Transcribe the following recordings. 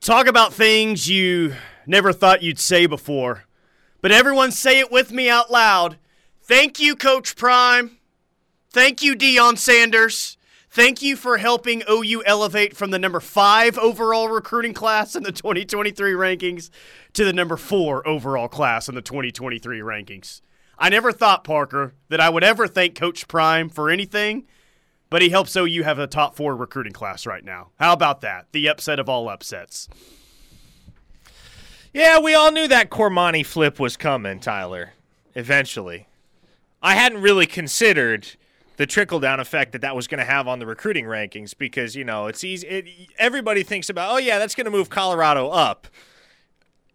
Talk about things you never thought you'd say before. But everyone say it with me out loud. Thank you, Coach Prime. Thank you, Deion Sanders. Thank you for helping OU elevate from the number five overall recruiting class in the 2023 rankings to the number four overall class in the 2023 rankings. I never thought, Parker, that I would ever thank Coach Prime for anything, but he helps OU have a top four recruiting class right now. How about that? The upset of all upsets. Yeah, we all knew that Cormani flip was coming, Tyler. Eventually. I hadn't really considered the trickle down effect that that was going to have on the recruiting rankings because you know it's easy. It, everybody thinks about, oh yeah, that's going to move Colorado up.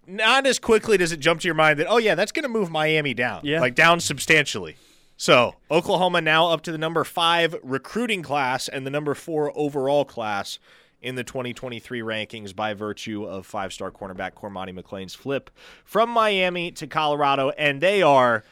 Not as quickly does it jump to your mind that, oh yeah, that's going to move Miami down, Yeah. like down substantially. So Oklahoma now up to the number five recruiting class and the number four overall class in the 2023 rankings by virtue of five-star cornerback Cormani McClain's flip from Miami to Colorado, and they are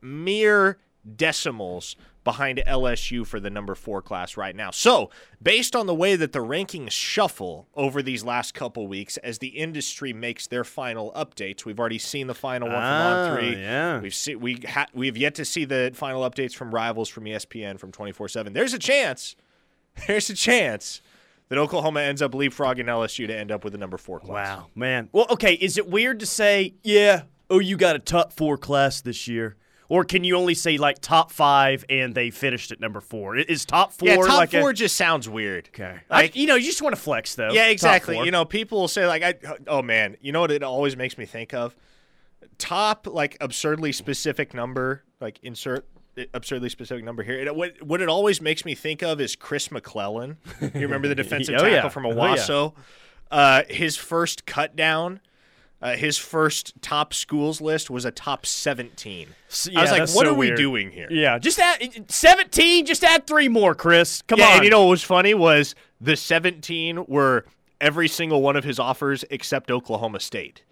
mere decimals behind LSU for the number four class right now. So, based on the way that the rankings shuffle over these last couple weeks as the industry makes their final updates, we've already seen the final one from Ah, On Three. yeah. We've see, we ha- we have yet to see the final updates from rivals from ESPN from 24/7. There's a chance. There's a chance that Oklahoma ends up leapfrogging LSU to end up with the number four class. Wow, man. Well, okay, is it weird to say, yeah, oh, you got a top four class this year? Or can you only say like top five and they finished at number four? Is top four Yeah, top like four A, just sounds weird. okay, Like- I, you know, you just want to flex though. Yeah, exactly. You know, people will say like, I, "Oh man," you know what it always makes me think of? Top like absurdly specific number, like insert absurdly specific number here. It, what what it always makes me think of is Chris McClellan. You remember the defensive Oh, tackle yeah. from Oh, yeah. Owasso? uh, his first cut down. Uh, his first top schools list was a top 17. S- I yeah, was like, what so are we doing here? Yeah, just add seventeen. Just add three more, Chris. Come yeah, on. and you know what was funny was the 17 were every single one of his offers except Oklahoma State.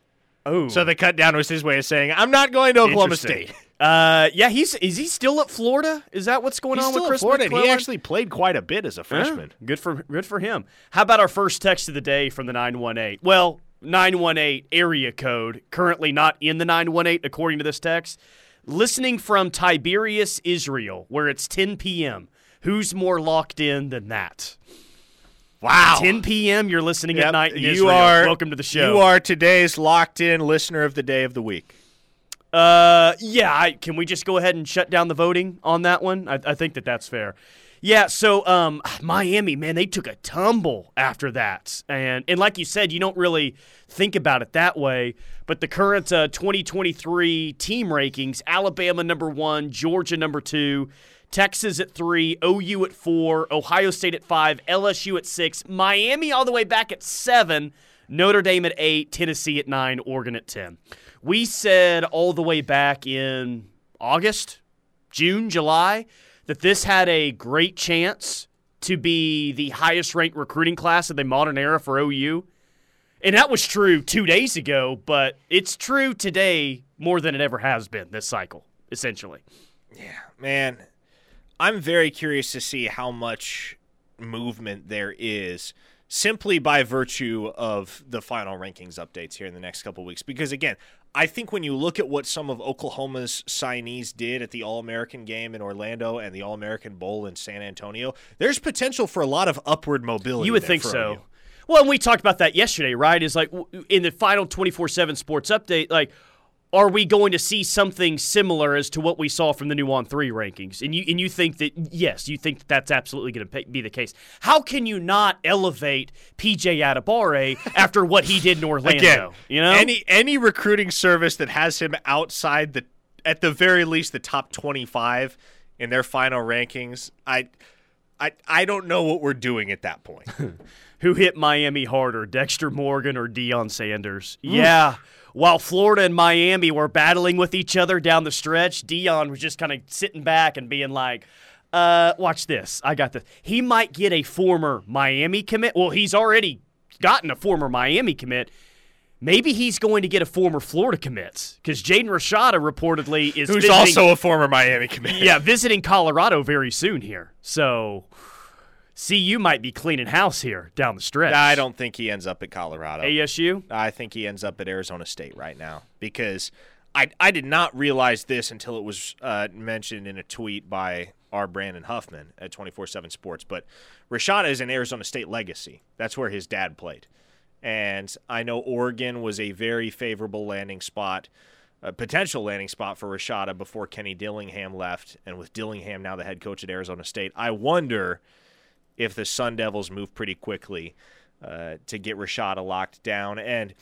oh, So the cut down was his way of saying, I'm not going to Oklahoma State. Uh, yeah, he's is he still at Florida? Is that what's going He's on with Chris Florida, and he actually played quite a bit as a freshman. Yeah, good for good for him. How about our first text of the day from the 918? Well, 918 area code, currently not in the 918 according to this text. Listening from Tiberias, Israel, where it's 10 p.m. Who's more locked in than that? Wow. 10 p.m. You're listening Yep, at night in you Israel. are Welcome to the show. You are today's locked in listener of the day of the week. Uh, yeah. I, can we just go ahead and shut down the voting on that one? I, I think that that's fair. Yeah. So, um, Miami, man, they took a tumble after that, and and like you said, you don't really think about it that way. But the current uh, 2023 team rankings: Alabama number one, Georgia number two. Texas at three, OU at four, Ohio State at five, LSU at six, Miami all the way back at seven, Notre Dame at eight, Tennessee at nine, Oregon at 10. We said all the way back in August, June, July that this had a great chance to be the highest ranked recruiting class of the modern era for OU. And that was true two days ago, but it's true today more than it ever has been this cycle, essentially. Yeah, man, I'm very curious to see how much movement there is simply by virtue of the final rankings updates here in the next couple weeks. Because again, I think when you look at what some of Oklahoma's signees did at the All American game in Orlando and the All American Bowl in San Antonio, there's potential for a lot of upward mobility. You would think so. OU. Well, and we talked about that yesterday, right? Is like in the final 24 7 sports update, like, are we going to see something similar as to what we saw from the new on three rankings? And you and you think that yes, you think that that's absolutely going to be the case. How can you not elevate PJ Adebawore after what he did in Orlando? Again, you know, any any recruiting service that has him outside the at the very least the top 25 in their final rankings, I I I don't know what we're doing at that point. who hit Miami harder, Dexter Morgan or Deion Sanders? Yeah. While Florida and Miami were battling with each other down the stretch, Deion was just kind of sitting back and being like, uh, watch this. I got this. He might get a former Miami commit. Well, he's already gotten a former Miami commit. Maybe he's going to get a former Florida commit because Jaden Rashada reportedly is Who's visiting- also a former Miami commit. yeah visiting Colorado very soon here. So CU might be cleaning house here down the stretch. I don't think he ends up at Colorado. ASU? I think he ends up at Arizona State right now because I I did not realize this until it was uh, mentioned in a tweet by our Brandon Huffman at 24/7 Sports. But Rashada is an Arizona State legacy. That's where his dad played, and I know Oregon was a very favorable landing spot. A potential landing spot for Rashada before Kenny Dillingham left, and with Dillingham now the head coach at Arizona State, I wonder if the Sun Devils move pretty quickly uh, to get Rashada locked down. And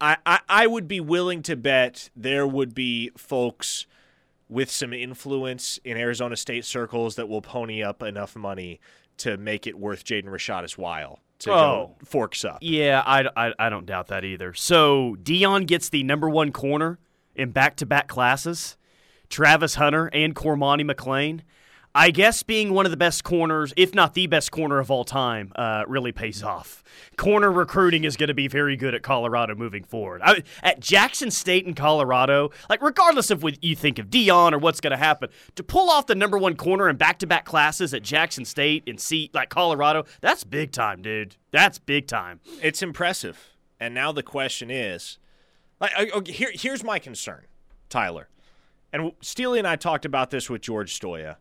I, I, I would be willing to bet there would be folks with some influence in Arizona State circles that will pony up enough money to make it worth Jaden Rashada's while to Oh. go forks up. Yeah, I, I, I don't doubt that either. So Deion gets the number one corner in back to back classes. Travis Hunter and Cormani McClain. I guess being one of the best corners, if not the best corner of all time, uh, really pays off. Corner recruiting is going to be very good at Colorado moving forward. I, at Jackson State in Colorado, like regardless of what you think of Deion or what's going to happen, to pull off the number one corner in back-to-back classes at Jackson State and see like Colorado, that's big time, dude. That's big time. It's impressive. And now the question is, like, here, here's my concern, Tyler. And Steely and I talked about this with George Stoia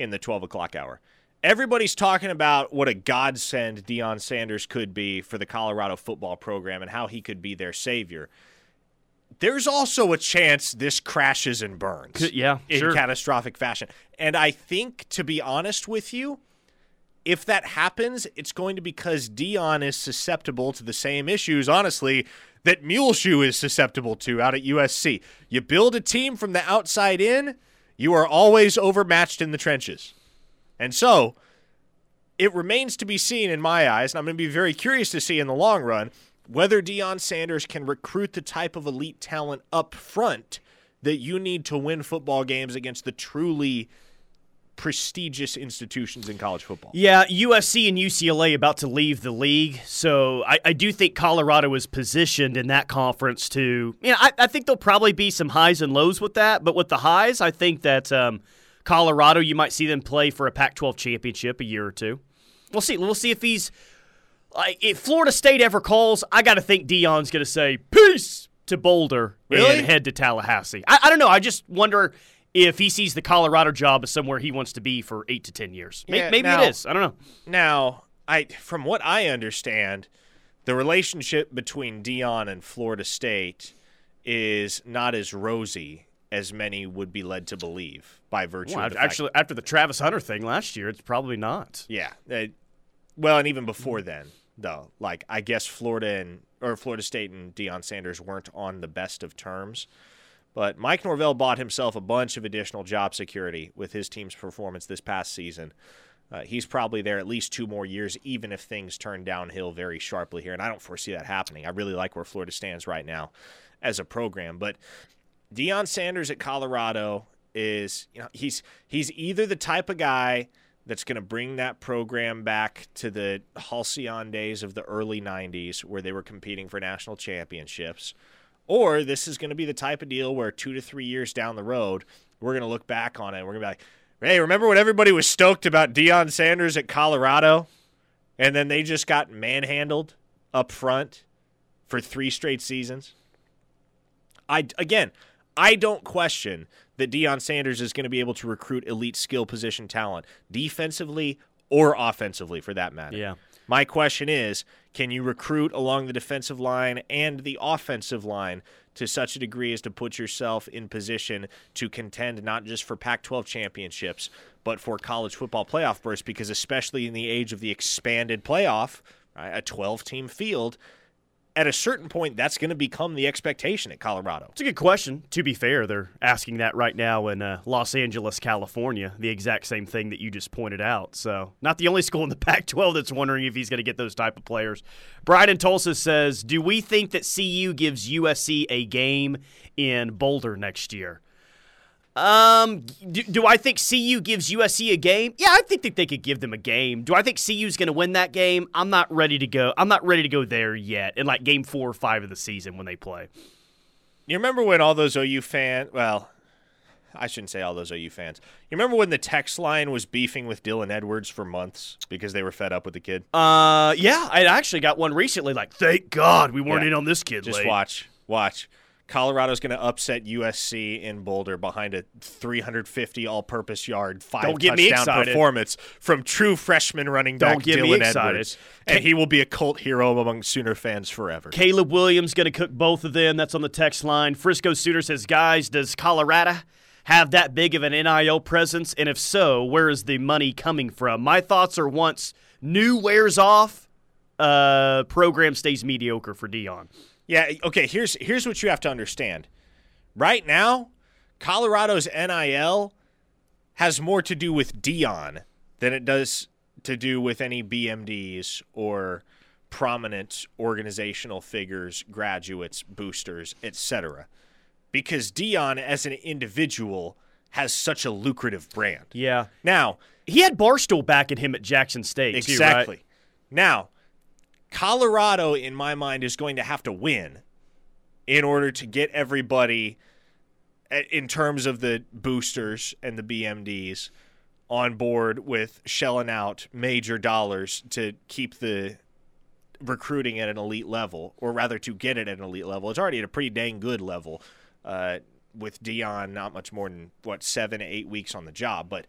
in the 12 o'clock hour. Everybody's talking about what a godsend Deion Sanders could be for the Colorado football program and how he could be their savior. There's also a chance this crashes and burns yeah, in sure. catastrophic fashion. And I think, to be honest with you, if that happens, it's going to be because Deion is susceptible to the same issues, honestly, that Muleshoe is susceptible to out at USC. You build a team from the outside in, you are always overmatched in the trenches. And so, it remains to be seen in my eyes, and I'm going to be very curious to see in the long run whether Deion Sanders can recruit the type of elite talent up front that you need to win football games against the truly prestigious institutions in college football. Yeah, USC and UCLA about to leave the league, so I, I do think Colorado is positioned in that conference to. You know, I, I think there'll probably be some highs and lows with that, but with the highs, I think that um, Colorado, you might see them play for a Pac-12 championship a year or two. We'll see. We'll see if he's like if Florida State ever calls. I got to think Deion's going to say peace to Boulder Really? and head to Tallahassee. I, I don't know. I just wonder. If he sees the Colorado job as somewhere he wants to be for eight to ten years, May- Yeah, maybe now- it is. I don't know. Now, I from what I understand, the relationship between Deion and Florida State is not as rosy as many would be led to believe by virtue Well, of the fact- actually, after the Travis Hunter thing last year, it's probably not. Yeah. uh, well, and even before then, though, like I guess Florida and or Florida State and Deion Sanders weren't on the best of terms. But Mike Norvell bought himself a bunch of additional job security with his team's performance this past season. Uh, he's probably there at least two more years, even if things turn downhill very sharply here. And I don't foresee that happening. I really like where Florida stands right now as a program. But Deion Sanders at Colorado is, you know, he's he's either the type of guy that's going to bring that program back to the halcyon days of the early 90s where they were competing for national championships or this is going to be the type of deal where 2 to 3 years down the road we're going to look back on it and we're going to be like hey remember when everybody was stoked about Deion Sanders at Colorado and then they just got manhandled up front for 3 straight seasons I again, I don't question that Deion Sanders is going to be able to recruit elite skill position talent, defensively or offensively, for that matter. Yeah. My question is, can you recruit along the defensive line and the offensive line to such a degree as to put yourself in position to contend not just for Pac-12 championships, but for college football playoff berths? Because especially in the age of the expanded playoff, right, a 12-team field, at a certain point, that's going to become the expectation at Colorado. It's a good question. To be fair, they're asking that right now in uh, Los Angeles, California, the exact same thing that you just pointed out. So, not the only school in the Pac-12 that's wondering if he's going to get those type of players. Brian in Tulsa says, "Do we think that CU gives USC a game in Boulder next year?" Um, do, do I think CU gives USC a game? Yeah, I think that they could give them a game. Do I think CU's going to win that game? I'm not ready to go. I'm not ready to go there yet. In like game four or five of the season when they play. You remember when all those OU fans, well, I shouldn't say all those OU fans. You remember when the text line was beefing with Dylan Edwards for months because they were fed up with the kid? Uh, yeah, I actually got one recently. Like, thank God we weren't Yeah. in on this kid. Just late. watch, watch. Colorado's going to upset USC in Boulder behind a 350 all-purpose yard, five Don't get touchdown performance from true freshman running back Don't get Dylan me excited. Edwards, and he will be a cult hero among Sooner fans forever. Caleb Williams going to cook both of them. That's on the text line. Frisco Sooner says, guys, does Colorado have that big of an NIL presence? And if so, where is the money coming from? My thoughts are once new wears off, uh, program stays mediocre for Deion. Yeah, okay, here's here's what you have to understand. Right now, Colorado's NIL has more to do with Deion than it does to do with any BMDs or prominent organizational figures, graduates, boosters, etc. Because Deion as an individual has such a lucrative brand. Yeah. Now, He had Barstool back at him at Jackson State, too, right? Exactly. Now, Colorado, in my mind, is going to have to win in order to get everybody, eh, in terms of the boosters and the BMDs, on board with shelling out major dollars to keep the recruiting at an elite level, or rather to get it at an elite level. It's already at a pretty dang good level uh, with Deion, not much more than, what, seven, eight weeks on the job. But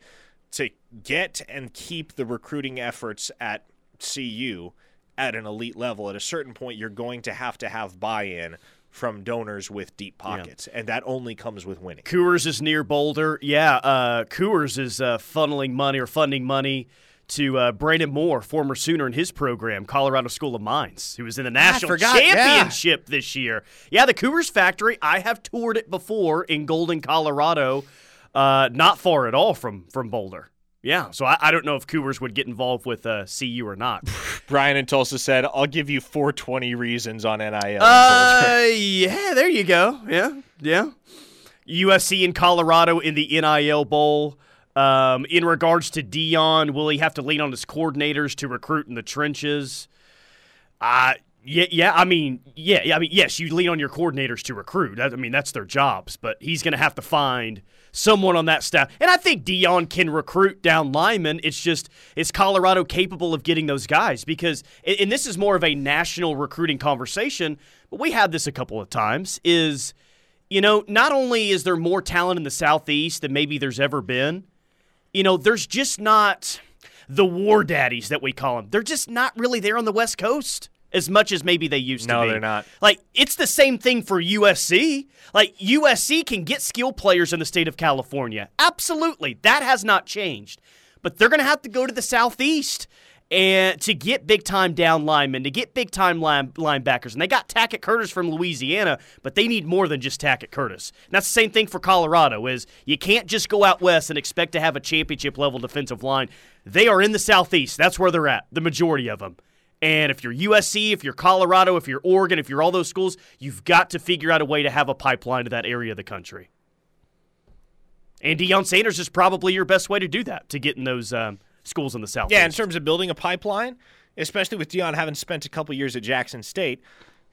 to get and keep the recruiting efforts at CU at an elite level, at a certain point, you're going to have to have buy in from donors with deep pockets. And that only comes with winning. Coors is near Boulder. Yeah, uh, Coors is uh, funneling money or funding money to uh, Brandon Moore, former Sooner in his program, Colorado School of Mines, who was in the national forgot, yeah. championship this year. Yeah, the Coors factory. I have toured it before in Golden, Colorado, uh, not far at all from from Boulder. Yeah, so I, I don't know if Coors would get involved with uh, CU or not. Brian in Tulsa said, I'll give you 420 reasons on NIL. in Uh, yeah, there you go. Yeah, yeah. USC and Colorado in the NIL Bowl. Um, in regards to Deion, will he have to lean on his coordinators to recruit in the trenches? Uh, yeah, yeah. I mean, yeah, yeah. I mean, yes, you lean on your coordinators to recruit. I mean, that's their jobs. But he's going to have to find someone on that staff. And I think Deion can recruit down linemen. It's just is Colorado capable of getting those guys? Because and this is more of a national recruiting conversation. But we had this a couple of times. Is you know, not only is there more talent in the southeast than maybe there's ever been, you know, there's just not the war daddies that we call them. They're just not really there on the West Coast as much as maybe they used to be. No, they're not. Like it's the same thing for USC. Like USC can get skill players in the state of California. Absolutely. That has not changed. But they're going to have to go to the southeast and to get big time down linemen, to get big time line, linebackers. And they got Tackett Curtis from Louisiana, but they need more than just Tackett Curtis. And that's the same thing for Colorado is you can't just go out west and expect to have a championship level defensive line. They are in the southeast. That's where they're at, the majority of them. And if you're USC, if you're Colorado, if you're Oregon, if you're all those schools, you've got to figure out a way to have a pipeline to that area of the country. And Deion Sanders is probably your best way to do that, to get in those um, schools in the South. Yeah, in terms of building a pipeline, especially with Deion having spent a couple years at Jackson State,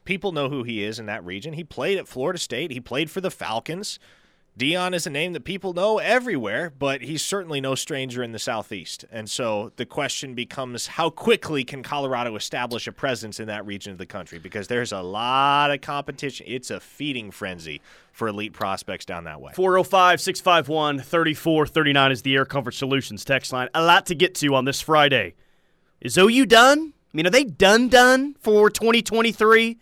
people know who he is in that region. He played at Florida State, he played for the Falcons. Deion is a name that people know everywhere, but he's certainly no stranger in the Southeast. And so the question becomes how quickly can Colorado establish a presence in that region of the country? Because there's a lot of competition. It's a feeding frenzy for elite prospects down that way. 405 651 3439 is the Air Comfort Solutions text line. A lot to get to on this Friday. Is OU done? I mean, are they done done for 2023?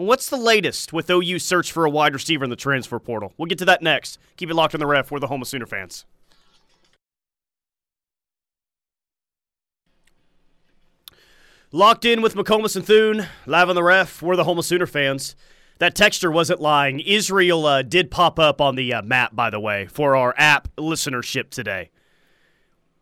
And what's the latest with OU search for a wide receiver in the transfer portal? We'll get to that next. Keep it locked on the ref. We're the home of Sooner fans. Locked in with McComas and Thune, live on the ref. We're the home of Sooner fans. That texture wasn't lying. Israel uh, did pop up on the uh, map, by the way, for our app listenership today.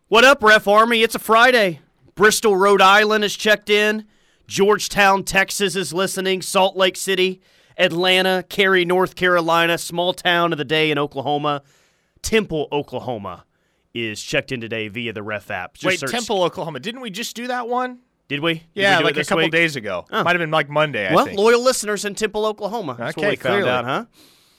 What up, Ref Army? It's a Friday. Bristol, Rhode Island is checked in. Georgetown, Texas is listening. Salt Lake City, Atlanta, Cary, North Carolina, small town of the day in Oklahoma. Temple, Oklahoma is checked in today via the Ref app. Just Wait, search- Temple, Oklahoma. Didn't we just do that one? Did we? Did Yeah, we like a couple week? days ago. Oh. Might have been like Monday, I Well, think. loyal listeners in Temple, Oklahoma. That's what Okay, we found clearly. out, huh?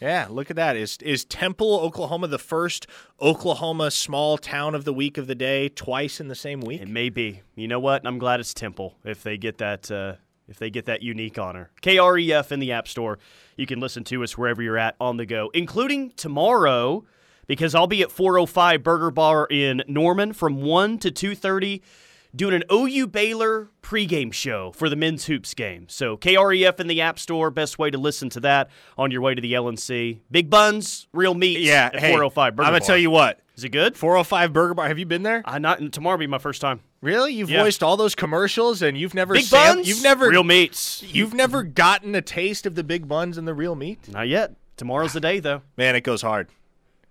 Yeah, look at that. Is is Temple, Oklahoma, the first Oklahoma small town of the week of the day twice in the same week? It may be. You know what? I'm glad it's Temple if they get that uh, if they get that unique honor. KREF in the App Store. You can listen to us wherever you're at on the go, including tomorrow because I'll be at 405 Burger Bar in Norman from 1 to 2:30 doing an OU Baylor pregame show for the men's hoops game. So KREF in the App Store, best way to listen to that on your way to the LNC. Big buns, real meat. Yeah, hey, 405 Burger I'm gonna Bar. tell you what. Is it good? 405 Burger Bar. Have you been there? I not tomorrow will be my first time. Really? You've Yeah. voiced all those commercials and you've never Big sam- buns, you've never real meats. you've never gotten a taste of the big buns and the real meat? Not yet. Tomorrow's the day though. Man, it goes hard.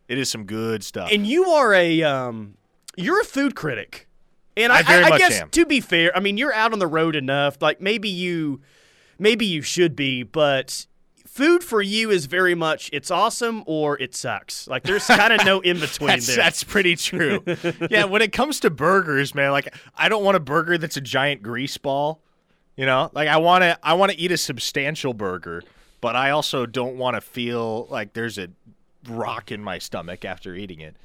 It is some good stuff. And you are a um, you're a food critic, and I, I very I, much guess am. to be fair, I mean you're out on the road enough. Like maybe you, maybe you should be, but food for you is very much it's awesome or it sucks. Like there's kind of no in between that's, there. that's pretty true. yeah, when it comes to burgers, man, like I don't want a burger that's a giant grease ball. You know, like I want to I want to eat a substantial burger, but I also don't want to feel like there's a rock in my stomach after eating it.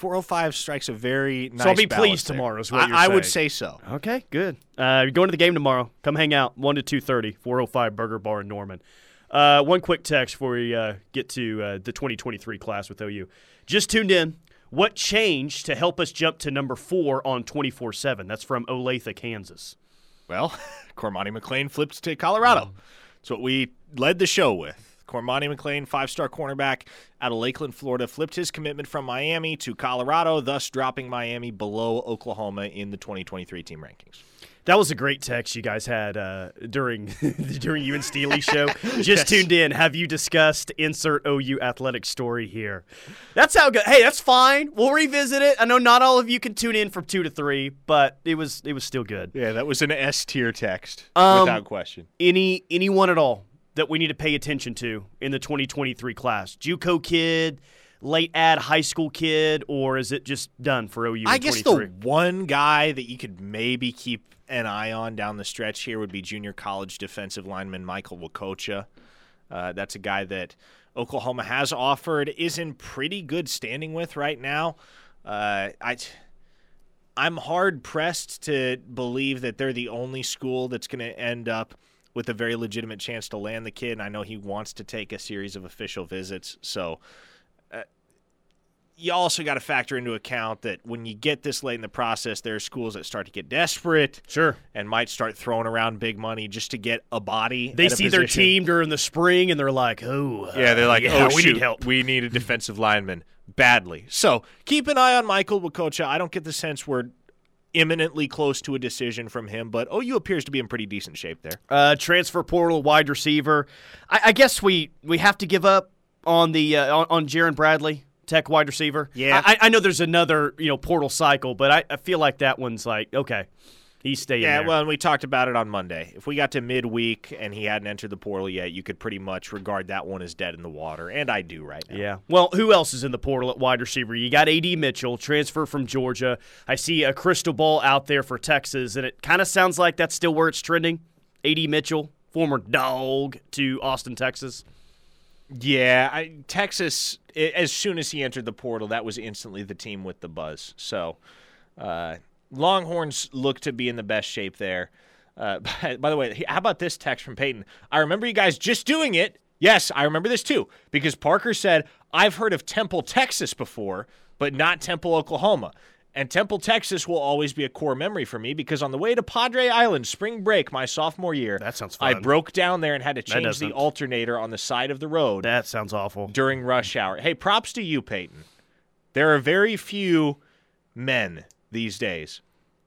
405 strikes a very nice I'll be balance pleased there. tomorrow is what I, you're I would say so. Okay, good. Uh, you're going to the game tomorrow. Come hang out, 1 to 2.30, 405 Burger Bar in Norman. Uh, one quick text before we uh, get to uh, the 2023 class with OU. Just tuned in. What changed to help us jump to number four on 24-7? That's from Olathe, Kansas. Well, Cormani McClain flipped to Colorado. That's what we led the show with. Cormani McClain, five star cornerback out of Lakeland, Florida, flipped his commitment from Miami to Colorado, thus dropping Miami below Oklahoma in the 2023 team rankings. That was a great text you guys had uh, during during you and Steely show. Just tuned in. Have you discussed insert OU athletic story here? That's how good. Hey, that's fine. We'll revisit it. I know not all of you can tune in from two to three, but it was it was still good. Yeah, that was an S tier text, Um, without question. Any anyone at all that we need to pay attention to in the 2023 class? JUCO kid, late ad high school kid, or is it just done for OU? I guess 23? the one guy that you could maybe keep an eye on down the stretch here would be junior college defensive lineman Michael Wakocha. Uh, that's a guy that Oklahoma has offered, is in pretty good standing with right now. Uh, I, I'm hard pressed to believe that they're the only school that's going to end up with a very legitimate chance to land the kid. And I know he wants to take a series of official visits, so you also got to factor into account that when you get this late in the process, there are schools that start to get desperate Sure. and might start throwing around big money just to get a body. They see their team during the spring and they're like, "Oh, uh, Yeah, they're like, yeah, oh, we shoot, need help." We need a defensive lineman badly. So keep an eye on Michael Wakocha. I don't get the sense we're imminently close to a decision from him, but OU appears to be in pretty decent shape there. Uh, transfer portal wide receiver. I, I guess we we have to give up on the uh, on, on Jerand Bradley, Tech wide receiver. Yeah. I, I know there's another you know portal cycle, but I, I feel like that one's like okay, he's staying Yeah, there. well, and we talked about it on Monday. If we got to midweek and he hadn't entered the portal yet, you could pretty much regard that one as dead in the water, and I do right now. Yeah. Well, who else is in the portal at wide receiver? You got AD Mitchell, transfer from Georgia. I see a crystal ball out there for Texas, and it kind of sounds like that's still where it's trending. AD Mitchell, former dog to Austin, Texas. Yeah, I, Texas. as soon as he entered the portal, that was instantly the team with the buzz. So, uh, Longhorns look to be in the best shape there. Uh, by, by the way, how about this text from Peyton? I remember you guys just doing it. Yes, I remember this too because Parker said I've heard of Temple, Texas before, but not Temple, Oklahoma. And Temple, Texas will always be a core memory for me because on the way to Padre Island spring break my sophomore year, That sounds I broke down there and had to change the alternator on the side of the road That sounds awful. during rush hour. Hey, props to you, Peyton. There are very few men these days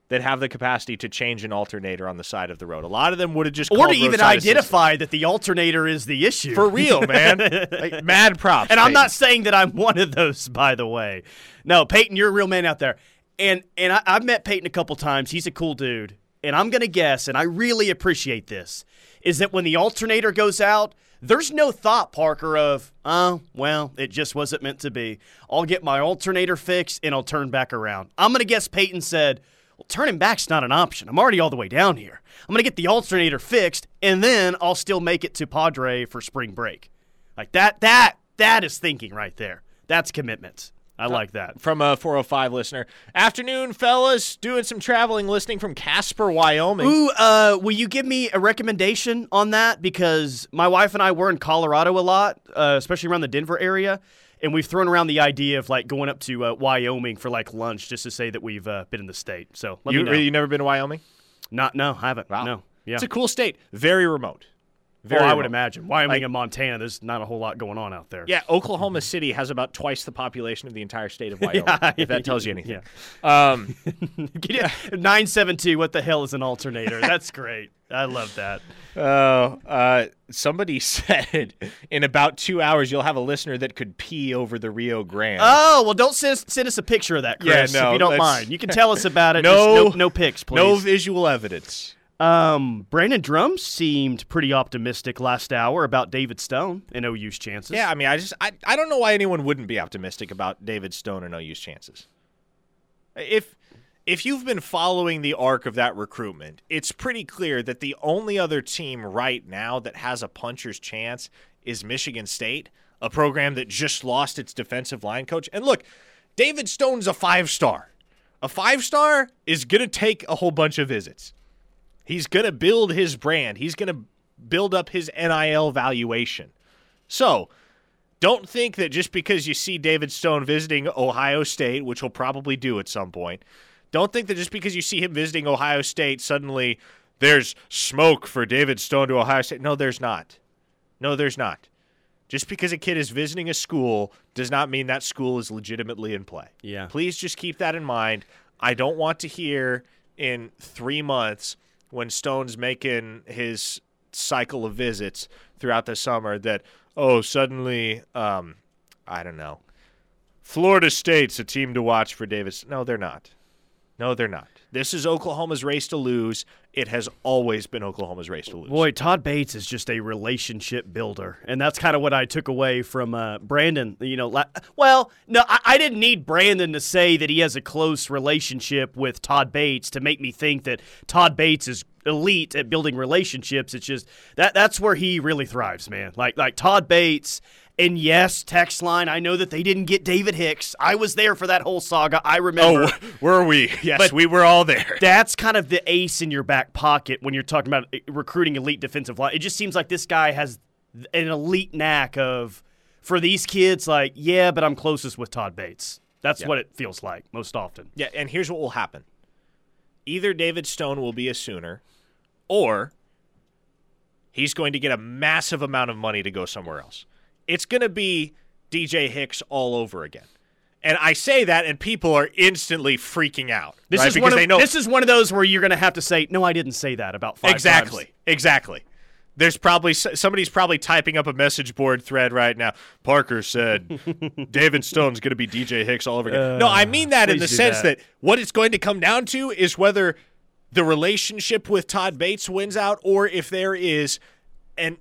that have the capacity to change an alternator on the side of the road. A lot of them would have just Or to even roadside assistance. identify that the alternator is the issue. for real, man. Like, mad props. And I'm not saying that I'm one of those, by the way. No, Peyton, you're a real man out there. And and I, I've met Peyton a couple times. He's a cool dude. And I'm gonna guess, and I really appreciate this, is that when the alternator goes out, there's no thought, Parker, of, oh, well, it just wasn't meant to be. I'll get my alternator fixed and I'll turn back around. I'm gonna guess Peyton said, well, turning back's not an option. I'm already all the way down here. I'm gonna get the alternator fixed, and then I'll still make it to Padre for spring break. Like that, that that is thinking right there. That's commitment. I like that. From a 405 listener. Afternoon, fellas. Doing some traveling, listening from Casper, Wyoming. Ooh, uh, will you give me a recommendation on that? Because my wife and I were in Colorado a lot, uh, especially around the Denver area, and we've thrown around the idea of like going up to uh, Wyoming for like lunch, just to say that we've uh, been in the state. So let you, me know. you never been to Wyoming? Not, no, I haven't. Wow. No, yeah. It's a cool state. Very remote. Well, Very I would remote. imagine Wyoming Like- and Montana. There's not a whole lot going on out there. Yeah, Oklahoma City has about twice the population of the entire state of Wyoming. Yeah, if that tells you anything. Yeah. Um, Nine seven two. What the hell is an alternator? That's great. I love that. Oh, uh, somebody said in about two hours you'll have a listener that could pee over the Rio Grande. Oh well, don't send us, send us a picture of that, Chris. Yeah, no, if you don't mind, you can tell us about it. No- Just no, no pics, please. no visual evidence. Um, Brandon Drum seemed pretty optimistic last hour about David Stone and OU's chances. Yeah, I mean, I just I, I don't know why anyone wouldn't be optimistic about David Stone and OU's chances. If if you've been following the arc of that recruitment, it's pretty clear that the only other team right now that has a puncher's chance is Michigan State, a program that just lost its defensive line coach. And look, David Stone's a five star. A five star is going to take a whole bunch of visits. He's going to build his brand. He's going to build up his NIL valuation. So, don't think that just because you see David Stone visiting Ohio State, which he'll probably do at some point, don't think that just because you see him visiting Ohio State, suddenly there's smoke for David Stone to Ohio State. No, there's not. No, there's not. Just because a kid is visiting a school does not mean that school is legitimately in play. Yeah. Please just keep that in mind. I don't want to hear in three months when Stone's making his cycle of visits throughout the summer that, oh, suddenly, um, I don't know, Florida State's a team to watch for Davis. No, they're not. No, they're not. This is Oklahoma's race to lose. It has always been Oklahoma's race to lose. Boy, Todd Bates is just a relationship builder, and that's kind of what I took away from uh, Brandon. You know, la- well, no, I-, I didn't need Brandon to say that he has a close relationship with Todd Bates to make me think that Todd Bates is elite at building relationships. It's just that that's where he really thrives, man. Like like Todd Bates. And yes, text line. I know that they didn't get David Hicks. I was there for that whole saga. I remember. Oh, were we? Yes, But- we were all there. that's kind of the ace in your back pocket when you're talking about uh, recruiting elite defensive line. It just seems like this guy has an elite knack of for these kids. Like, yeah, but I'm closest with Todd Bates. That's Yeah. what it feels like most often. Yeah, and here's what will happen. Either David Stone will be a Sooner, or he's going to get a massive amount of money to go somewhere else. It's going to be DJ Hicks all over again. And I say that, and people are instantly freaking out. This right? is because one of they know this is one of those where you're going to have to say, no, I didn't say that about five exactly, times." exactly. There's probably somebody's probably typing up a message board thread right now. Parker said David Stone's going to be DJ Hicks all over again. no, I uh, mean that in the sense that. that what it's going to come down to is whether the relationship with Todd Bates wins out or if there is an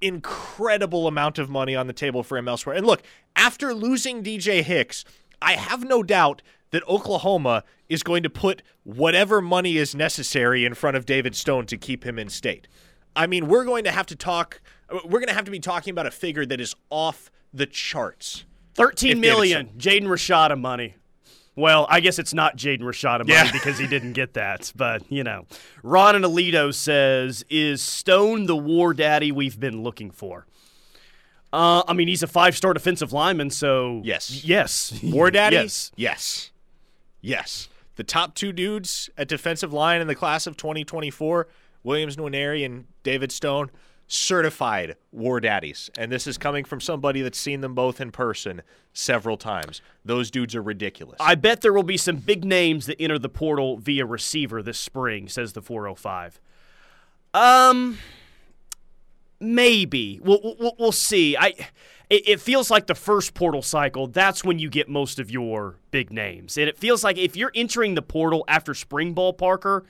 incredible amount of money on the table for him elsewhere. And look, after losing DJ Hicks, I have no doubt that Oklahoma is going to put whatever money is necessary in front of David Stone to keep him in state. I mean, we're going to have to talk we're going to have to be talking about a figure that is off the charts. Thirteen If David million, Jaden Rashada money. Well, I guess it's not Jaden Rashada money Yeah. because he didn't get that. But, you know, Ron and Alito says, Is Stone the war daddy we've been looking for? Uh, I mean, he's a five star defensive lineman, so. Yes. Yes. War Daddy? Yes. Yes. Yes. The top two dudes at defensive line in the class of 2024, Williams Nwaneri and David Stone, certified War Daddies. And this is coming from somebody that's seen them both in person several times. Those dudes are ridiculous. I bet there will be some big names that enter the portal via receiver this spring, says the 405. Um, maybe we'll we'll, we'll see. I it, it feels like the first portal cycle. That's when you get most of your big names, and it feels like if you're entering the portal after spring ball, Parker.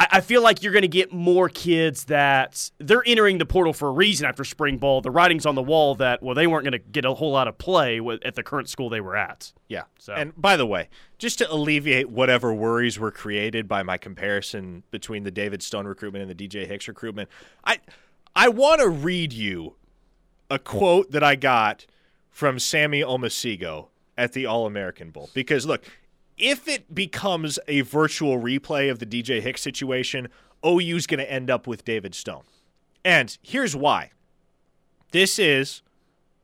I I feel like you're going to get more kids that they're entering the portal for a reason after spring ball. The writing's on the wall that well they weren't going to get a whole lot of play with, at the current school they were at. Yeah. So- And by the way, just to alleviate whatever worries were created by my comparison between the David Stone recruitment and the DJ Hicks recruitment, I I want to read you a quote that I got from Sammy Omosigho at the All American Bowl. Because look, if it becomes a virtual replay of the DJ Hicks situation, OU's going to end up with David Stone. And here's why. This is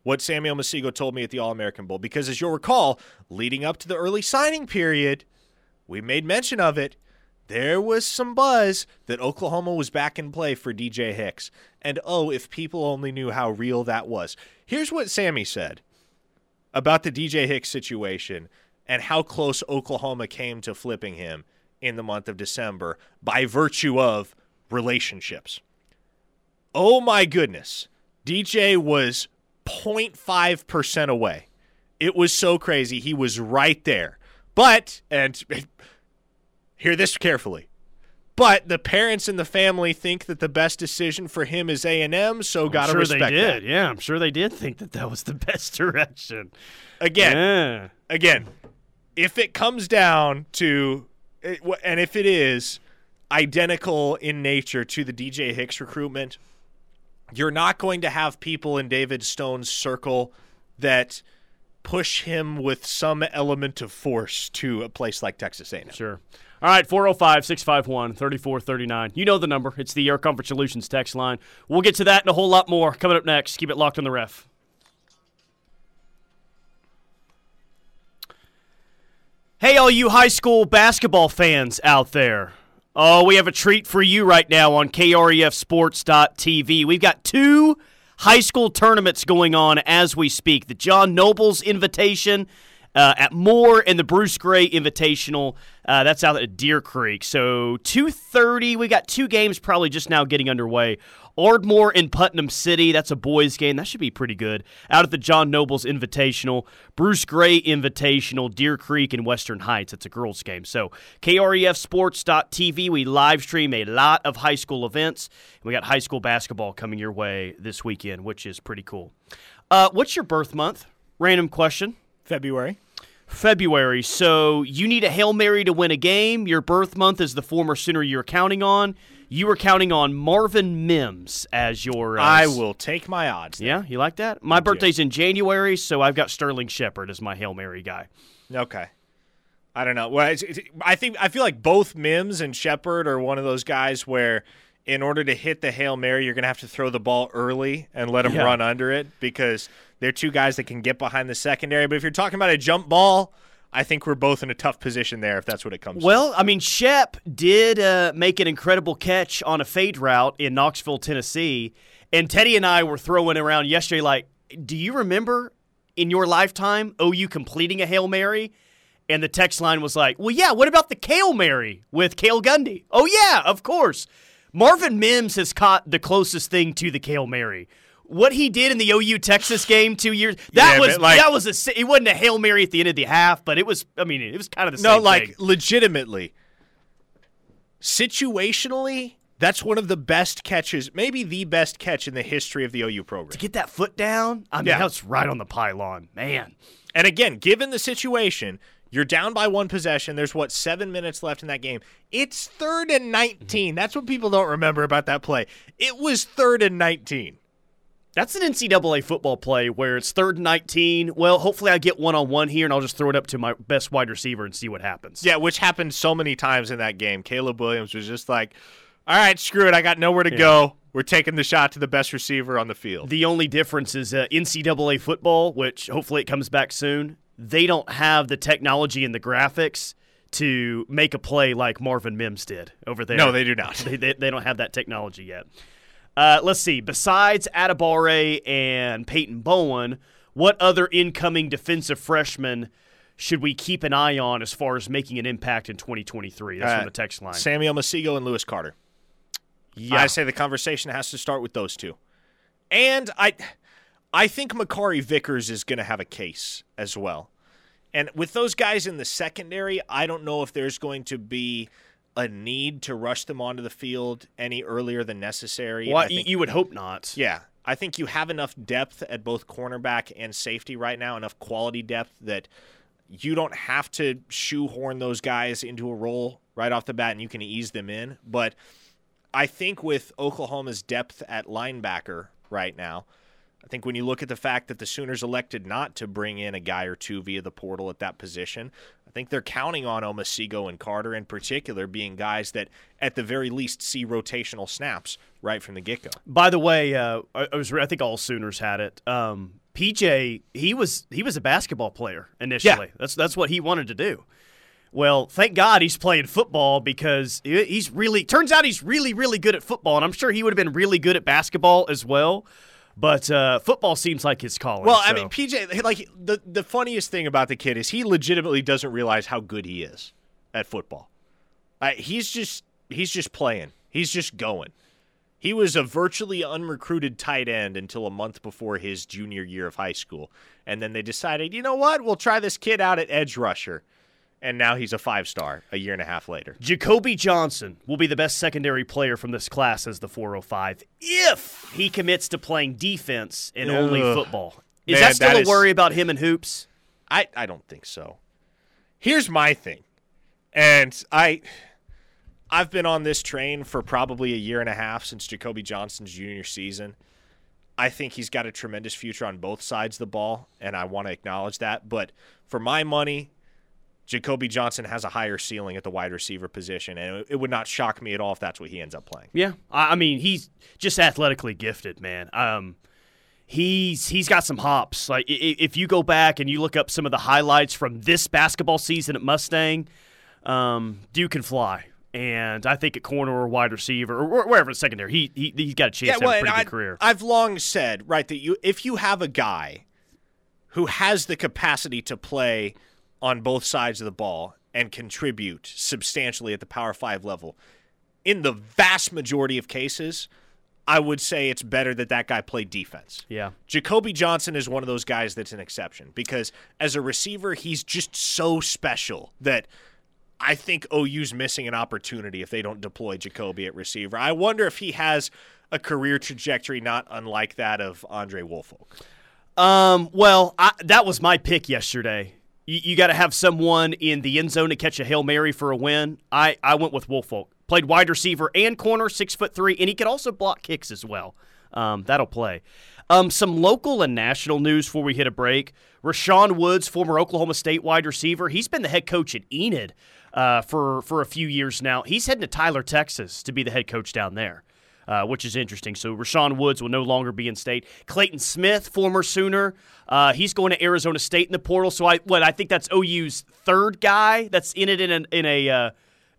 what Samuel Omosigho told me at the All American Bowl. Because as you'll recall, leading up to the early signing period, we made mention of it. There was some buzz that Oklahoma was back in play for DJ Hicks. And oh, if people only knew how real that was. Here's what Sammy said about the DJ Hicks situation and how close Oklahoma came to flipping him in the month of December by virtue of relationships. Oh my goodness. DJ was 0.5% away. It was so crazy. He was right there. But, and hear this carefully. But the parents and the family think that the best decision for him is A and M, so got to sure respect they did. that. Yeah, I'm sure they did think that that was the best direction. Again, Yeah. again, if it comes down to, and if it is identical in nature to the DJ Hicks recruitment, you're not going to have people in David Stone's circle that push him with some element of force to a place like Texas A&M. Sure. All right, 405 651 3439. You know the number. It's the Air Comfort Solutions text line. We'll get to that and a whole lot more coming up next. Keep it locked on the ref. Hey, all you high school basketball fans out there. Oh, we have a treat for you right now on KREFSports.tv. We've got two high school tournaments going on as we speak the John Nobles Invitation uh, at Moore and the Bruce Gray Invitational. Uh, that's out at Deer Creek. So 2:30. We got two games probably just now getting underway. Ardmore in Putnam City. That's a boys' game. That should be pretty good. Out at the John Nobles Invitational, Bruce Gray Invitational, Deer Creek and Western Heights. It's a girls' game. So KREFSports.tv. We live stream a lot of high school events. We got high school basketball coming your way this weekend, which is pretty cool. Uh, what's your birth month? Random question. February. February. So you need a Hail Mary to win a game. Your birth month is the former Sooner you're counting on. You were counting on Marvin Mims as your. Uh, I will take my odds. Yeah, you like that? My birthday's in January, so I've got Sterling Shepard as my Hail Mary guy. Okay. I don't know. Well, it's, it's, I think I feel like both Mims and Shepard are one of those guys where, in order to hit the hail mary, you're going to have to throw the ball early and let them Yeah. run under it because they're two guys that can get behind the secondary. But if you're talking about a jump ball, I think we're both in a tough position there if that's what it comes. to. Well, I mean, Shep did uh, make an incredible catch on a fade route in Knoxville, Tennessee, and Teddy and I were throwing around yesterday. Like, do you remember in your lifetime OU completing a hail mary? And the text line was like, "Well, yeah. What about the Kale Mary with Cale Gundy? Oh yeah, of course. Marvin Mims has caught the closest thing to the Kale Mary." What he did in the OU Texas game two years that Yeah, was like- that was a it wasn't a hail mary at the end of the half, but it was I mean it was kind of the no, same No, like thing. legitimately, situationally, that's one of the best catches, maybe the best catch in the history of the OU program. To get that foot down. I mean, Yeah. that was right on the pylon, man. And again, given the situation, you're down by one possession. There's what seven minutes left in that game. It's third and 19. That's what people don't remember about that play. It was third and 19. That's an NCAA football play where it's third and 19. Well, hopefully I get one on one here and I'll just throw it up to my best wide receiver and see what happens. Yeah, which happened so many times in that game. Caleb Williams was just like, "All right, screw it. I got nowhere to go. We're taking the shot to the best receiver on the field." The only difference is uh, NCAA football, which hopefully it comes back soon. They don't have the technology and the graphics to make a play like Marvin Mims did over there. No, they do not. they, they, they don't have that technology yet. Uh, let's see. Besides Adebawore and Peyton Bowen, what other incoming defensive freshmen should we keep an eye on as far as making an impact in 2023? That's Uh, from the text line. Samuel Omosigho and Lewis Carter. yeah. I say the conversation has to start with those two. And I I think Makari Vickers is going to have a case as well. And with those guys in the secondary, I don't know if there's going to be a need to rush them onto the field any earlier than necessary. Well, think- you would hope not. yeah, I think you have enough depth at both cornerback and safety right now, enough quality depth that you don't have to shoehorn those guys into a role right off the bat and you can ease them in. But I think with Oklahoma's depth at linebacker right now, I think when you look at the fact that the Sooners elected not to bring in a guy or two via the portal at that position, I think they're counting on Omosigho and Carter in particular being guys that, at the very least, see rotational snaps right from the get go. By the way, uh, I, I was I think all Sooners had it. Um, PJ, he was he was a basketball player initially. Yeah. That's that's what he wanted to do. Well, thank God he's playing football because he's really turns out he's really really good at football, and I'm sure he would have been really good at basketball as well. But uh, football seems like his calling. Well, I mean, PJ, like the the funniest thing about the kid is he legitimately doesn't realize how good he is at football. Uh, he's just he's just playing. He's just going. He was a virtually unrecruited tight end until a month before his junior year of high school, and then they decided, you know what, we'll try this kid out at edge rusher, and now he's a five star a year and a half later. Jacoby Johnson will be the best secondary player from this class as the 405 if he commits to playing defense and only football. Is Man, that still that a is- worry about him and hoops? I, I don't think so. Here's my thing. And I I've been on this train for probably a year and a half since Jacoby Johnson's junior season. I think he's got a tremendous future on both sides of the ball, and I want to acknowledge that. But for my money, Jacoby Johnson has a higher ceiling at the wide receiver position, and it- would not shock me at all if that's what he ends up playing. Yeah, I I mean he's just athletically gifted, man. Um, he's he's got some hops. Like i- i- if you go back and you look up some of the highlights from this basketball season at Mustang, um, Duke can fly. And I think at corner or wide receiver or wherever it's secondary, he, he he's got a chance to have a pretty I, good career. I've long said, right, that you if you have a guy who has the capacity to play on both sides of the ball and contribute substantially at the Power Five level, in the vast majority of cases, I would say it's better that that guy play defense. yeah. Jacoby Johnson is one of those guys that's an exception because as a receiver, he's just so special that I think OU's missing an opportunity if they don't deploy Jacoby at receiver. I wonder if he has a career trajectory not unlike that of Andre Woolfolk. Um, well, I, that was my pick yesterday. You, you got to have someone in the end zone to catch a hail mary for a win. I, I went with Woolfolk. Played wide receiver and corner, six foot three, and he could also block kicks as well. Um, that'll play. Um, some local and national news before we hit a break. Rashaun Woods, former Oklahoma State wide receiver, he's been the head coach at Enid uh, for for a few years now. He's heading to Tyler, Texas, to be the head coach down there uh, which is interesting. So Rashaun Woods will no longer be in state. Clayton Smith, former Sooner, uh, he's going to Arizona State in the portal. So I what I think that's OU's third guy that's in it in a in a uh,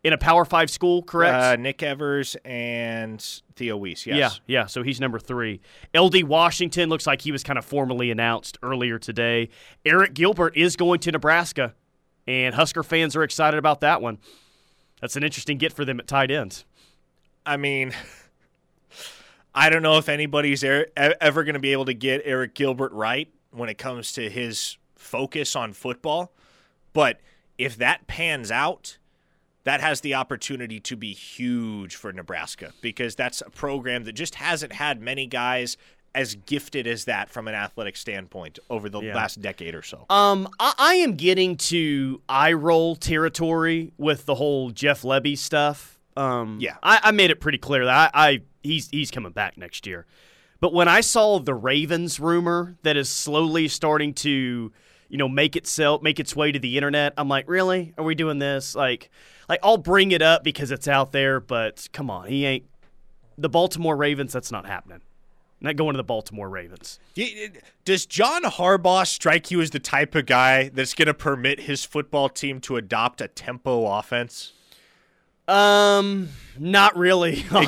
in a Power Five school, correct? Uh, Nick Evers and Theo Wease, yes. Yeah, yeah. So he's number three. LD Washington looks like he was kind of formally announced earlier today. Arik Gilbert is going to Nebraska, and Husker fans are excited about that one. That's an interesting get for them at tight end. I mean, I don't know if anybody's er- ever going to be able to get Arik Gilbert right when it comes to his focus on football. But if that pans out, that has the opportunity to be huge for Nebraska because that's a program that just hasn't had many guys as gifted as that from an athletic standpoint over the Yeah. last decade or so. Um, I, I am getting to eye roll territory with the whole Jeff Lebby stuff. Um, Yeah. I, I made it pretty clear that I, I he's he's coming back next year. But when I saw the Ravens rumor that is slowly starting to, you know, make itself make its way to the internet, I'm like, really? Are we doing this? Like, like I'll bring it up because it's out there, but come on, he ain't the Baltimore Ravens. That's not happening. Not going to the Baltimore Ravens. Does John Harbaugh strike you as the type of guy that's going to permit his football team to adopt a tempo offense? Um, not really. Exactly.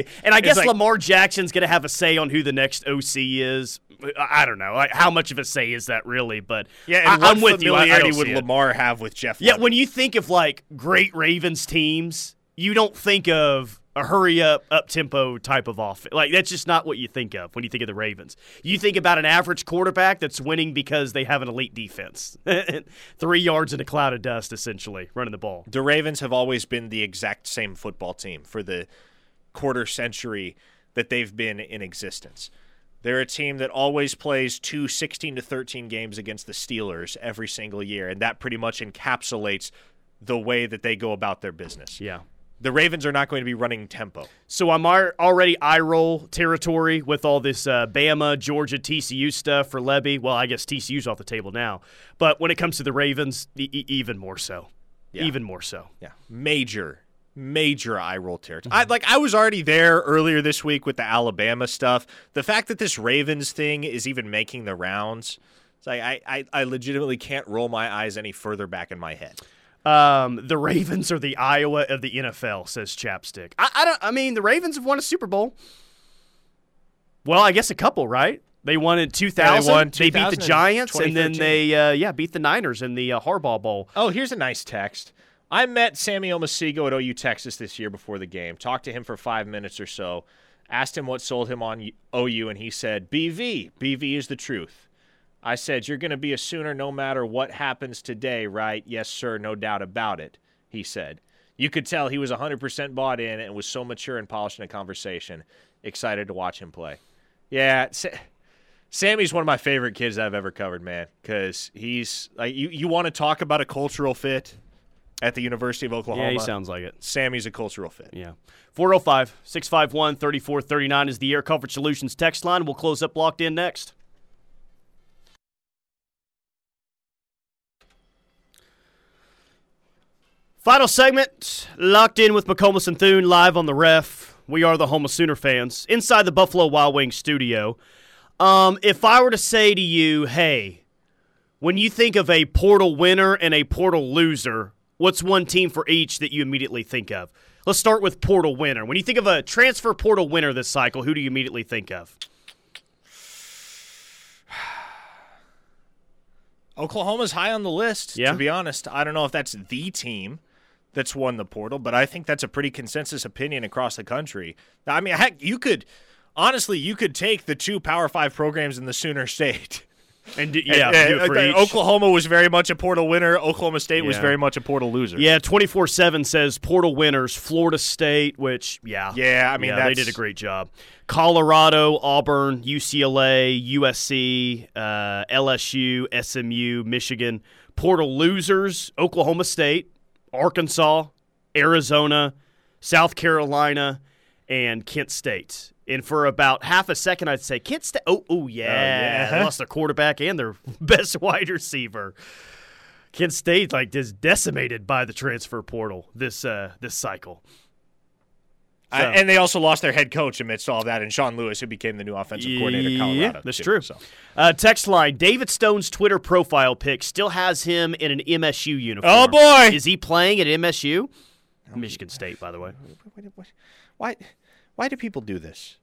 Exactly. And I It's guess like- Lamar Jackson's going to have a say on who the next OC is. I don't know. Like, how much of a say is that really? But Yeah, and I, I'm with you. I, I would it. Lamar have with Jeff? Yeah, when you think of like great Ravens teams, you don't think of a hurry up, up tempo type of offense. Like that's just not what you think of when you think of the Ravens. You think about an average quarterback that's winning because they have an elite defense, three yards in a cloud of dust, essentially running the ball. the Ravens have always been the exact same football team for the quarter century that they've been in existence. They're a team that always plays two 16 to 13 games against the Steelers every single year, and that pretty much encapsulates the way that they go about their business. Yeah. The Ravens are not going to be running tempo. So I'm already eye roll territory with all this uh, Bama, Georgia, TCU stuff for Lebby. Well, I guess TCU's off the table now, but when it comes to the Ravens, e- e- even more so. Yeah. Even more so. Yeah, major, major eye roll territory. I like. I was already there earlier this week with the Alabama stuff. The fact that this Ravens thing is even making the rounds, it's like I, I, I legitimately can't roll my eyes any further back in my head. Um, the Ravens are the Iowa of the NFL, says Chapstick. I, I don't. I mean, the Ravens have won a Super Bowl. Well, I guess a couple, right? They won in 2000. won They beat the Giants, and then they uh, yeah beat the Niners in the uh, Harbaugh Bowl. Oh, here's a nice text. I met Sammy Omosigho at OU Texas this year before the game. Talked to him for five minutes or so. Asked him what sold him on OU, and he said, BV. BV is the truth. I said, You're going to be a Sooner no matter what happens today, right? Yes, sir, no doubt about it, he said. You could tell he was 100% bought in and was so mature and polished in a conversation. Excited to watch him play. Yeah, Sa- Sammy's one of my favorite kids I've ever covered, man, because he's like, you, you want to talk about a cultural fit at the University of Oklahoma? Yeah, he sounds like it. Sammy's a cultural fit. Yeah. 405 651 3439 is the Air Comfort Solutions text line. We'll close up locked in next. Final segment, locked in with McComas and Thune live on the ref. We are the home of Sooner fans inside the Buffalo Wild Wings studio. Um, if I were to say to you, hey, when you think of a portal winner and a portal loser, what's one team for each that you immediately think of? Let's start with portal winner. When you think of a transfer portal winner this cycle, who do you immediately think of? Oklahoma's high on the list, Yeah. to be honest. I don't know if that's the team that's won the portal, but I think that's a pretty consensus opinion across the country. I mean, heck, you could honestly, you could take the two Power 5 programs in the Sooner State. And yeah, Uh, do for uh, each. Oklahoma was very much a portal winner. Oklahoma State was very much a portal loser. Yeah, 24 7 says portal winners, Florida State, which, yeah. Yeah, I mean, yeah, they did a great job. Colorado, Auburn, UCLA, USC, uh, LSU, SMU, Michigan. Portal losers, Oklahoma State, Arkansas, Arizona, South Carolina, and Kent State. And for about half a second, I'd say Kent State. Oh, oh yeah, yeah. Lost their quarterback and their best wide receiver. Kent State like is decimated by the transfer portal this uh, this cycle. So- and they also lost their head coach amidst all that, and Sean Lewis, who became the new offensive coordinator of Colorado. Yeah, that's too, true. so. Uh, text line: David Stone's Twitter profile pic still has him in an MSU uniform. Oh, boy! is he playing at MSU? Michigan State, by the way. Why, why do people do this?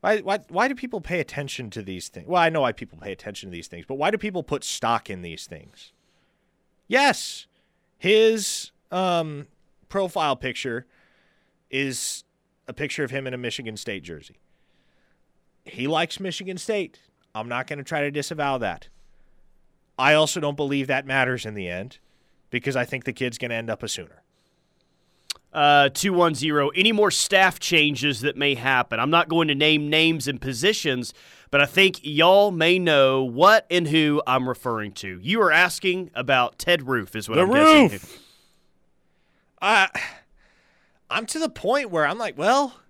Why, why, why do people pay attention to these things? Well, I know why people pay attention to these things, but why do people put stock in these things? Yes, his um, profile picture is a picture of him in a Michigan State jersey. He likes Michigan State. I'm not going to try to disavow that. I also don't believe that matters in the end because I think the kid's going to end up a Sooner. Uh, 210. Any more staff changes that may happen? I'm not going to name names and positions, but I think y'all may know what and who I'm referring to. You are asking about Ted Roof, is what The I'm guessing. Roof! I'm to the point where I'm like, well,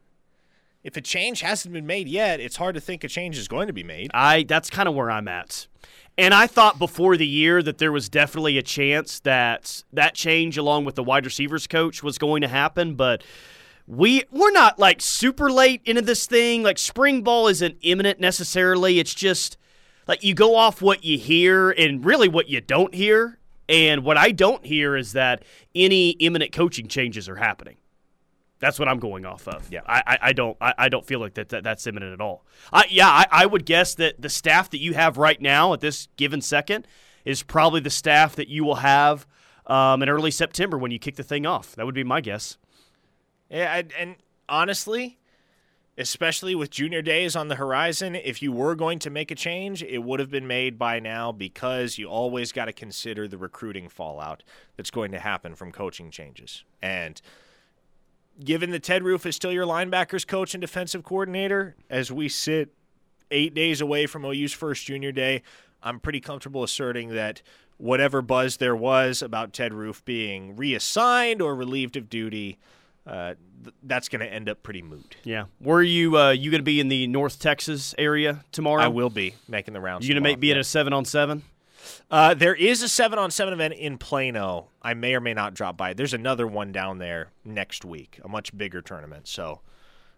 if a change hasn't been made yet, it's hard to think a change is going to be made. I that's kind of where I'm at. And I thought before the year that there was definitely a chance that that change along with the wide receivers coach was going to happen, but we we're not like super late into this thing. Like spring ball isn't imminent necessarily. It's just like you go off what you hear and really what you don't hear. And what I don't hear is that any imminent coaching changes are happening. That's what I'm going off of. Yeah. I, I, I don't I, I don't feel like that, that that's imminent at all. I, yeah, I, I would guess that the staff that you have right now at this given second is probably the staff that you will have um, in early September when you kick the thing off. That would be my guess. Yeah, I- and honestly, especially with junior days on the horizon, if you were going to make a change, it would have been made by now because you always got to consider the recruiting fallout that's going to happen from coaching changes. And given that Ted Roof is still your linebackers coach and defensive coordinator, as we sit eight days away from OU's first junior day, I'm pretty comfortable asserting that whatever buzz there was about Ted Roof being reassigned or relieved of duty, uh, th- that's going to end up pretty moot. Yeah. Were you uh, you going to be in the North Texas area tomorrow? I will be making the rounds. You going to make be at a seven on seven? Uh, there is a seven on seven event in Plano. I may or may not drop by. There's another one down there next week, a much bigger tournament. So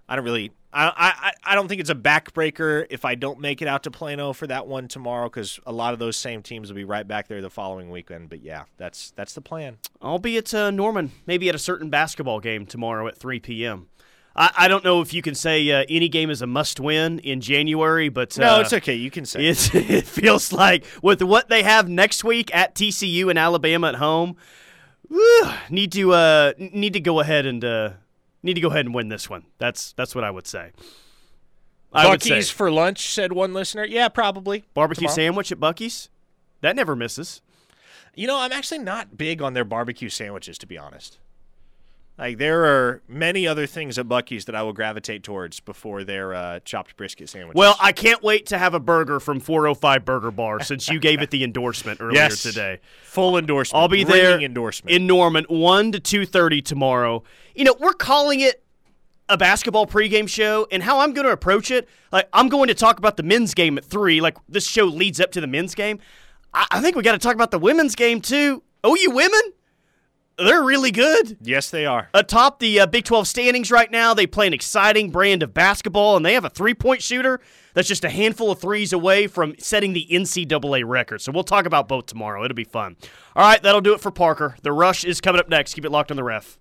I don't really, I, I, I don't think it's a backbreaker if I don't make it out to Plano for that one tomorrow because a lot of those same teams will be right back there the following weekend. But yeah, that's that's the plan. I'll be at uh, Norman, maybe at a certain basketball game tomorrow at 3 p.m. I, I don't know if you can say uh, any game is a must win in January, but No, uh, it's okay. You can say. It's, it feels like with what they have next week at TCU and Alabama at home, whew, need to uh, need to go ahead and uh, need to go ahead and win this one. That's that's what I would say. I would say Buc-ee's for lunch, said one listener. Yeah, probably. barbecue tomorrow. sandwich at Buc-ee's. That never misses. You know, I'm actually not big on their barbecue sandwiches, to be honest. Like there are many other things at Buc-ee's that I will gravitate towards before their uh, chopped brisket sandwich. Well, I can't wait to have a burger from 405 Burger Bar since you gave it the endorsement earlier yes, today. full endorsement. I'll be Ringing there Endorsement. in Norman, one to two thirty tomorrow. You know, we're calling it a basketball pregame show, and how I'm going to approach it, like I'm going to talk about the men's game at three. Like this show leads up to the men's game. I, I think we got to talk about the women's game too. Oh, you women, they're really good. yes, they are. Atop the uh, Big 12 standings right now, they play an exciting brand of basketball, and they have a three point shooter that's just a handful of threes away from setting the NCAA record. So we'll talk about both tomorrow. It'll be fun. All right, that'll do it for Parker. The rush is coming up next. Keep it locked on the ref.